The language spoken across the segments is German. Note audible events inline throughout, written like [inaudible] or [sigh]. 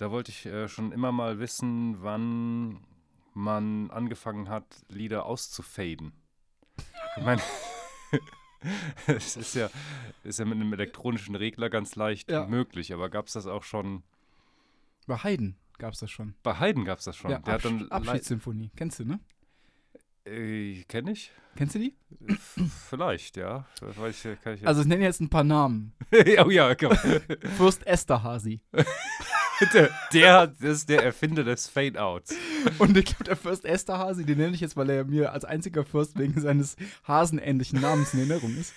Da wollte ich äh, schon immer mal wissen, wann man angefangen hat, Lieder auszufaden. Ich meine, [laughs] es ist ja, ist ja mit einem elektronischen Regler ganz leicht Ja. möglich, aber gab es das auch schon? Bei Haydn gab es das schon. Bei Haydn gab es das schon. Ja, Der hat Absch dann Abschiedssymphonie. Kennst du, ne? äh, Kenne ich? Kennst du die? Vielleicht, ja. Ich, ich Also ich nenne jetzt ein paar Namen. [laughs] oh ja, genau. [laughs] Fürst Esterhazy. Der, der das ist der Erfinder des Fade-Outs. Und ich glaube, der Fürst Esterhazy, den nenne ich jetzt, weil er mir als einziger Fürst wegen seines hasenähnlichen Namens in Erinnerung ist.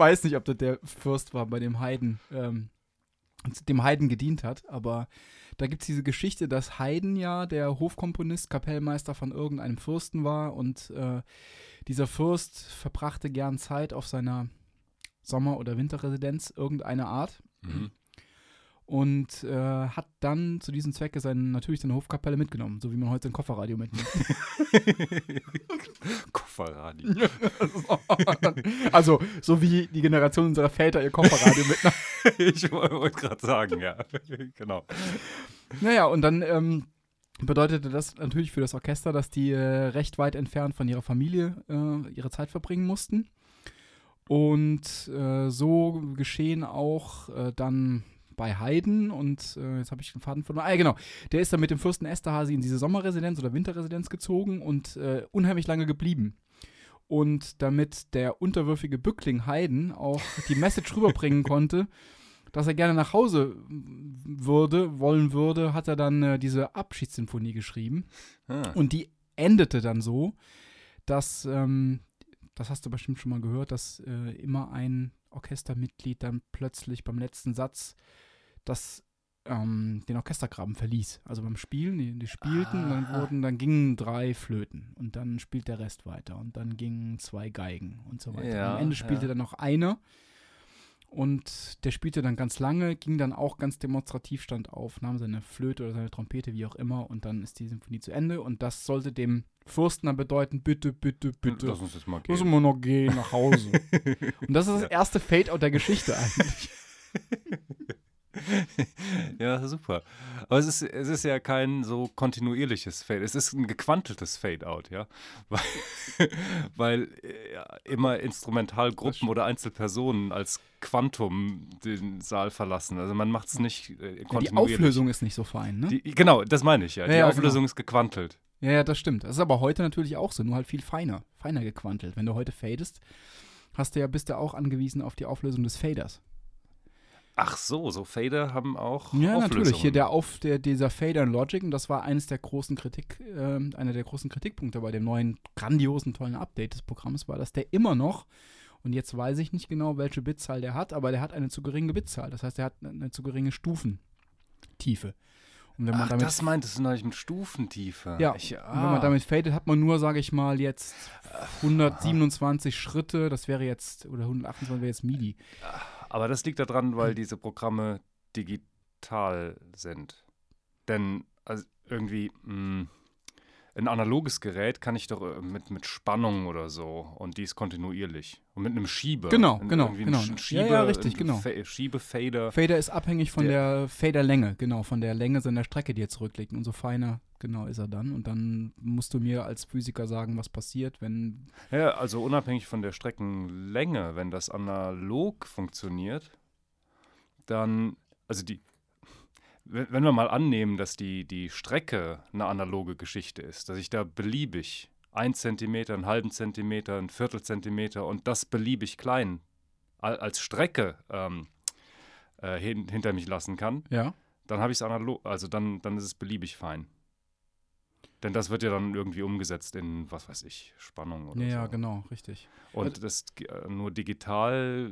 Weiß nicht, ob das der Fürst war, bei dem Haydn, ähm, dem Haydn gedient hat, aber da gibt es diese Geschichte, dass Haydn ja der Hofkomponist, Kapellmeister von irgendeinem Fürsten war und äh, dieser Fürst verbrachte gern Zeit auf seiner Sommer- oder Winterresidenz irgendeiner Art Mhm. Und äh, hat dann zu diesem Zwecke seine, natürlich seine Hofkapelle mitgenommen, so wie man heute ein Kofferradio mitnimmt. [laughs] Kofferradio. also, so wie die Generation unserer Väter ihr Kofferradio mitnahm. [laughs] ich wollte gerade sagen, ja. [laughs] genau. Naja, und dann ähm, bedeutete das natürlich für das Orchester, dass die äh, recht weit entfernt von ihrer Familie äh, ihre Zeit verbringen mussten. Und äh, so geschehen auch äh, dann bei Haydn und äh, jetzt habe ich den Faden verloren. Ah, ja, genau. Der ist dann mit dem Fürsten Esterhazy in diese Sommerresidenz oder Winterresidenz gezogen und äh, unheimlich lange geblieben. Und damit der unterwürfige Bückling Haydn auch die Message rüberbringen konnte, [laughs] dass er gerne nach Hause würde, wollen würde, hat er dann äh, diese Abschiedssinfonie geschrieben. Ah. Und die endete dann so, dass, ähm, das hast du bestimmt schon mal gehört, dass äh, immer ein Orchestermitglied dann plötzlich beim letzten Satz das, ähm, den Orchestergraben verließ. Also beim Spielen, die, die spielten, und dann wurden, dann gingen drei Flöten und dann spielt der Rest weiter und dann gingen zwei Geigen und so weiter. Ja, Am Ende spielte ja. dann noch einer und der spielte dann ganz lange, ging dann auch ganz demonstrativ, stand auf, nahm seine Flöte oder seine Trompete, wie auch immer, und dann ist die Symphonie zu Ende. Und das sollte dem Fürsten dann bedeuten, bitte, bitte, bitte, Lass uns das mal müssen gehen. wir noch gehen nach Hause. [laughs] und das ist das Ja. erste Fade-out der Geschichte [laughs] eigentlich. [laughs] ja, super. Aber es ist, es ist ja kein so kontinuierliches Fade. Es ist ein gequanteltes Fade-out, ja. Weil, [laughs] weil äh, ja, immer Instrumentalgruppen oder Einzelpersonen als Quantum den Saal verlassen. Also man macht es nicht äh, Ja, die kontinuierlich. Auflösung ist nicht so fein, ne? Die, genau, das meine ich ja. Ja, Die ja, Auflösung ist gequantelt. ja, ja, das stimmt. Das ist aber heute natürlich auch so, nur halt viel feiner, feiner gequantelt. Wenn du heute fadest, hast du ja, bist du auch angewiesen auf die Auflösung des Faders. Ach so, so Fader haben auch Ja, natürlich. Hier der auf der, dieser Fader in Logic, und das war eines der großen Kritik, ähm, einer der großen Kritikpunkte bei dem neuen grandiosen, tollen Update des Programms, war, dass der immer noch, und jetzt weiß ich nicht genau, welche Bitzahl der hat, aber der hat eine zu geringe Bitzahl. Das heißt, er hat eine, zu geringe Stufentiefe. Und wenn man Ach, damit das meintest du neulich mit Stufentiefe. ja, Ich, und wenn ah. man damit fadet, hat man nur, sage ich mal, jetzt 127 Schritte, das wäre jetzt, oder 128 wäre jetzt MIDI. Aber das liegt daran, Hm. weil diese Programme digital sind. Denn also irgendwie mh, ein analoges Gerät kann ich doch äh, mit, mit Spannung oder so und die ist kontinuierlich. Und mit einem Schieber. Genau, genau, genau. Sch- Ja, Schieber, ja, richtig, genau. Fa Schiebefader. Fader ist abhängig von Der- der, Faderlänge, genau, von der Länge seiner Strecke, die er zurücklegt. Und so feiner, genau, ist er dann. Und dann musst du mir als Physiker sagen, was passiert, wenn. Ja, also unabhängig von der Streckenlänge, wenn das analog funktioniert, dann, also die, wenn wir mal annehmen, dass die, die Strecke eine analoge Geschichte ist, dass ich da beliebig ein Zentimeter, einen halben Zentimeter, ein Viertelzentimeter und das beliebig klein al- als Strecke ähm, äh, hin, hinter mich lassen kann, Ja. dann habe ich es analog, also dann, dann ist es beliebig fein. Denn das wird ja dann irgendwie umgesetzt in, was weiß ich, Spannung oder Ja, so. ja, genau, richtig. Und das äh, nur digital,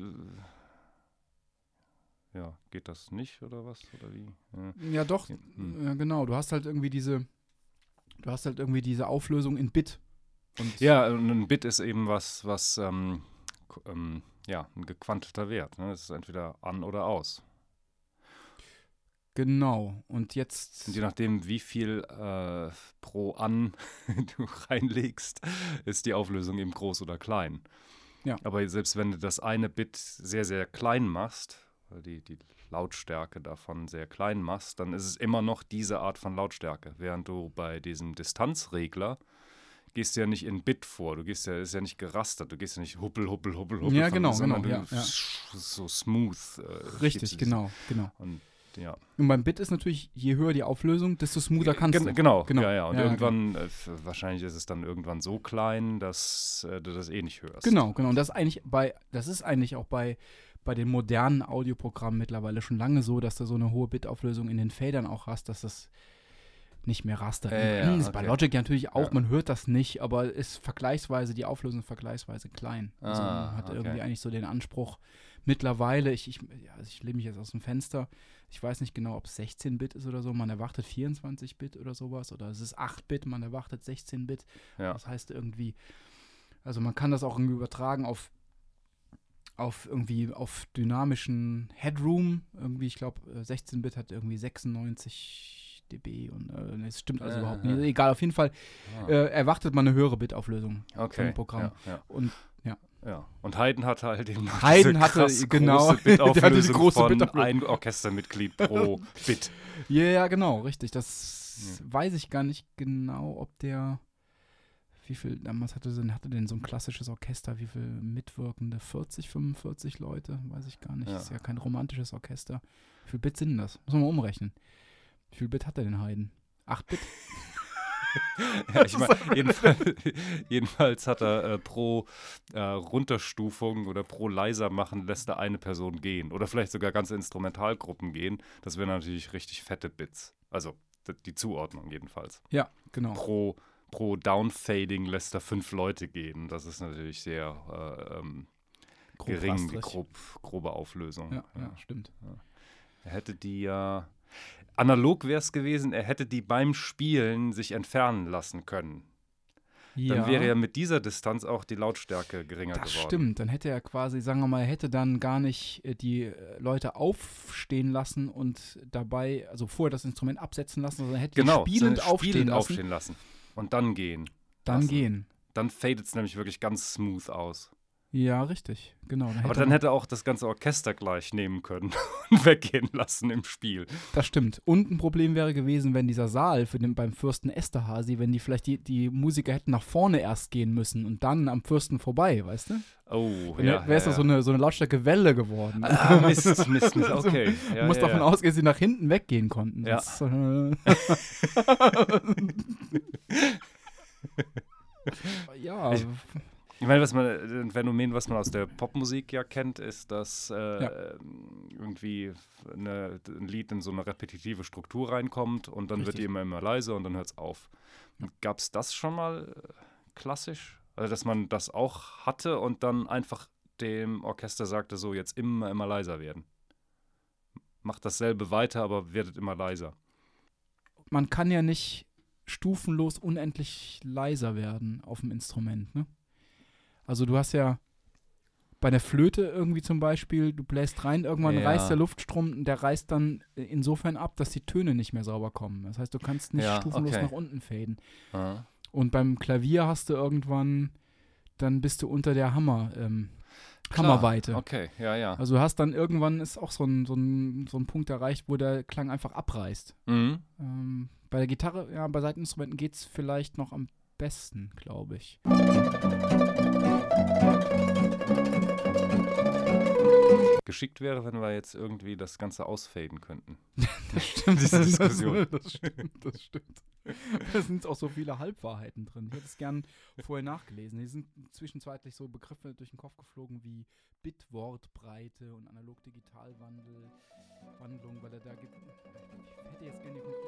ja, geht das nicht oder was? Oder wie? Ja. Ja, doch, Hm. ja, genau. Du hast halt irgendwie diese. Du hast halt irgendwie diese Auflösung in Bit. Und Ja, und ein Bit ist eben was, was ähm, ähm, ja, ein gequanteter Wert. Ne? Das ist entweder an oder aus. Genau. Und jetzt. Und je nachdem, wie viel äh, pro an [laughs] du reinlegst, ist die Auflösung eben groß oder klein. Ja. Aber selbst wenn du das eine Bit sehr, sehr klein machst, die, die Lautstärke davon sehr klein machst, dann ist es immer noch diese Art von Lautstärke. Während du bei diesem Distanzregler gehst ja nicht in Bit vor, du gehst ja, ist ja nicht gerastert, du gehst ja nicht huppel, huppel, huppel, huppel, Ja, genau, sondern genau, du ja, ja. so smooth. Äh, Richtig, genau, genau. Und ja. Und beim Bit ist natürlich, je höher die Auflösung, desto smoother kannst Gen- du. Genau, Genau. ja, ja. Und Ja, irgendwann, äh, f- wahrscheinlich ist es dann irgendwann so klein, dass äh, du das eh nicht hörst. Genau, genau. Und das ist eigentlich bei, das ist eigentlich auch bei, bei den modernen Audioprogrammen mittlerweile schon lange so, dass du so eine hohe Bitauflösung in den Feldern auch hast, dass das nicht mehr rastert. Äh, ja, ist bei okay. Logic natürlich auch, Ja. man hört das nicht, aber ist vergleichsweise, die Auflösung ist vergleichsweise klein. Also Ah, man hat okay. irgendwie eigentlich so den Anspruch, mittlerweile, ich, ich, ja, also ich lehne mich jetzt aus dem Fenster, ich weiß nicht genau, ob es 16-Bit ist oder so, man erwartet 24-Bit oder sowas, oder es ist 8-Bit, man erwartet 16-Bit. Ja. Das heißt irgendwie, also man kann das auch irgendwie übertragen auf, auf irgendwie auf dynamischen Headroom. Irgendwie, ich glaube, 16-Bit hat irgendwie 96 dB und äh, nee, das stimmt also Äh, überhaupt äh. nicht. Egal, auf jeden Fall Ah, äh, erwartet man eine höhere Bitauflösung okay. vom Programm. Ja, ja, Und ja. Und Haydn hatte halt eben noch Haydn diese hatte, krass genau, [laughs] große Bitauflösung große von Bitauflösung. ein Orchestermitglied pro [laughs] Bit. ja, ja, genau, richtig. Das weiß ich gar nicht genau, ob der wie viel, damals hatte denn, hatte denn so ein klassisches Orchester, wie viel Mitwirkende? 40, 45 Leute? Weiß ich gar nicht. Ja. Ist ja kein romantisches Orchester. Wie viel Bit sind denn das? Muss man mal umrechnen. Wie viel Bit hat der denn Haydn? 8 Bit? [laughs] Ja, ich mein, jedenfalls, [laughs] jedenfalls hat er äh, pro äh, Runterstufung oder pro leiser machen lässt er eine Person gehen. Oder vielleicht sogar ganze Instrumentalgruppen gehen. Das wären natürlich richtig fette Bits. Also die Zuordnung jedenfalls. Ja, genau. Pro, pro Downfading lässt er fünf Leute gehen. Das ist natürlich sehr äh, ähm, gering, die grob, grobe Auflösung. Ja, ja, stimmt. Er hätte die ja. Analog wäre es gewesen, er hätte die beim Spielen sich entfernen lassen können. Dann wäre ja mit dieser Distanz auch die Lautstärke geringer Das geworden. stimmt, dann hätte er quasi, sagen wir mal, er hätte dann gar nicht äh, die äh, Leute aufstehen lassen und dabei, also vorher das Instrument absetzen lassen, sondern er hätte Genau, die spielend sondern aufstehen spielend lassen, aufstehen lassen. Und dann gehen. dann lassen. gehen. Dann fadet es nämlich wirklich ganz smooth aus. Ja, richtig, genau. Dann Aber dann hätte er auch das ganze Orchester gleich nehmen können [laughs] und weggehen lassen im Spiel. Das stimmt. Und ein Problem wäre gewesen, wenn dieser Saal für den, beim Fürsten Esterhazy, wenn die vielleicht die, die Musiker hätten nach vorne erst gehen müssen und dann am Fürsten vorbei, weißt du? Oh, Dann ja. wäre es ja, doch so ja. eine, so eine lautstärke Welle geworden. Ah, Mist, [laughs] Mist, Mist, okay. Du Ja, musst ja, davon ja. ausgehen, dass sie nach hinten weggehen konnten. Ja. Das, äh, [laughs] ja, Ich- Ich meine, was man, ein Phänomen, was man aus der Popmusik ja kennt, ist, dass äh, Ja. irgendwie eine, ein Lied in so eine repetitive Struktur reinkommt und dann wird Richtig. die immer, immer leiser und dann hört es auf. Gab es das schon mal äh, klassisch? Also, dass man das auch hatte und dann einfach dem Orchester sagte, so jetzt immer, immer leiser werden. Macht dasselbe weiter, aber werdet immer leiser. man kann ja nicht stufenlos unendlich leiser werden auf dem Instrument, ne? Also du hast ja bei der Flöte irgendwie zum Beispiel, du bläst rein, irgendwann Ja. reißt der Luftstrom, und der reißt dann insofern ab, dass die Töne nicht mehr sauber kommen. Das heißt, du kannst nicht Ja, stufenlos okay. nach unten faden. Ah. Und beim Klavier hast du irgendwann, dann bist du unter der Hammer, ähm, Hammerweite. Okay, ja, ja. Also du hast dann irgendwann ist auch so ein, so, ein, so ein Punkt erreicht, wo der Klang einfach abreißt. Mhm. Ähm, bei der Gitarre, ja, bei Seiteninstrumenten geht es vielleicht noch am besten, glaube ich. Geschickt wäre, wenn wir jetzt irgendwie das Ganze ausfaden könnten. [laughs] Das stimmt, diese Diskussion. [laughs] Das, stimmt, das stimmt. Da sind auch so viele Halbwahrheiten drin. Ich hätte es gern vorher nachgelesen. Hier sind zwischenzeitlich so Begriffe durch den Kopf geflogen wie Bitwortbreite und Analog-Digital-Wandel, Wandlung, weil er da gibt. Ich hätte jetzt gerne die.